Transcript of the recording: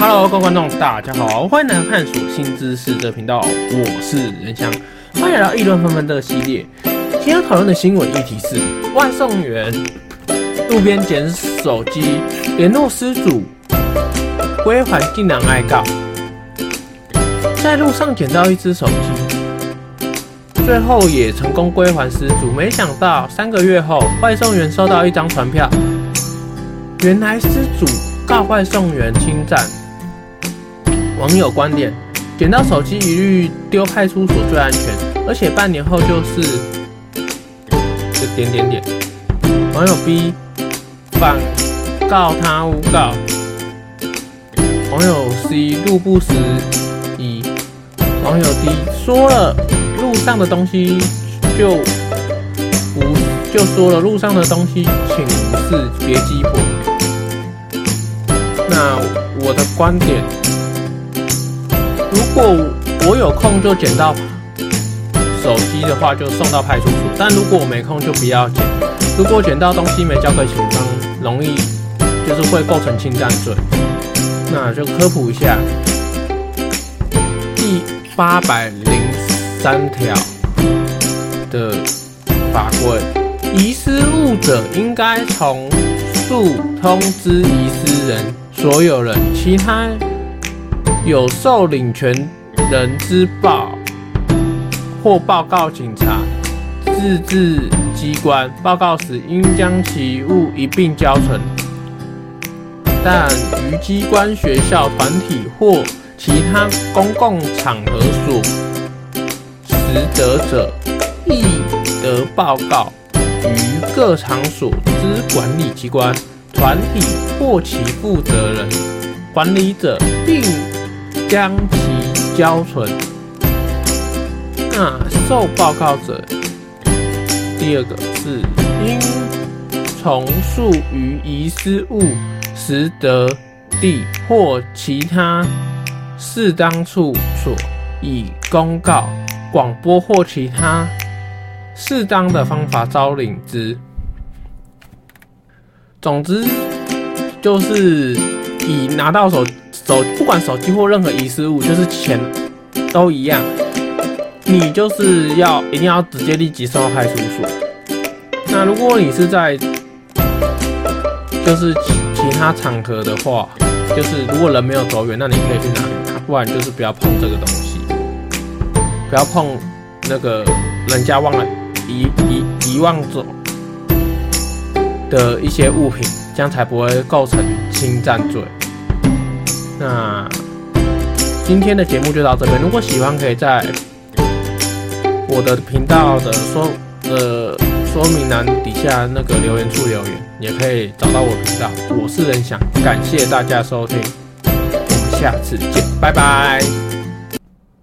Hello，各位观众，大家好，欢迎来探索新知识的频道，我是仁翔，欢迎来到议论纷纷的系列。今天讨论的新闻议题是：外送员路边捡手机，联络失主归还竟然挨告。在路上捡到一只手机，最后也成功归还失主，没想到三个月后，外送员收到一张传票，原来失主告外送员侵占。网友观点：捡到手机一律丢派出所最安全，而且半年后就是就点点点。网友 B 反告他诬告。网友 C 路不拾遗。网友 D 说了路上的东西就无就说了路上的东西请无视，别鸡婆。那我的观点。如果我有空就捡到手机的话，就送到派出所；但如果我没空，就不要捡。如果捡到东西没交给警方，容易就是会构成侵占罪。那就科普一下，第八百零三条的法规：遗失物者应该从速通知遗失人、所有人、其他。有受领权人之报或报告警察、自治机关，报告时应将其物一并交存。但于机关、学校、团体或其他公共场合所拾得者，亦得报告于各场所之管理机关、团体或其负责人、管理者，并。将其交存。那受报告者，第二个是应从速于遗失物拾得地或其他适当处所，以公告、广播或其他适当的方法招领之。总之，就是以拿到手。手不管手机或任何遗失物，就是钱都一样，你就是要一定要直接立即送到派出所。那如果你是在就是其其他场合的话，就是如果人没有走远，那你可以去拿，不然就是不要碰这个东西，不要碰那个人家忘了遗遗遗忘走的一些物品，这样才不会构成侵占罪。那今天的节目就到这边。如果喜欢，可以在我的频道的说呃说明栏底下那个留言处留言，也可以找到我频道。我是任翔，感谢大家收听，我们下次见，拜拜。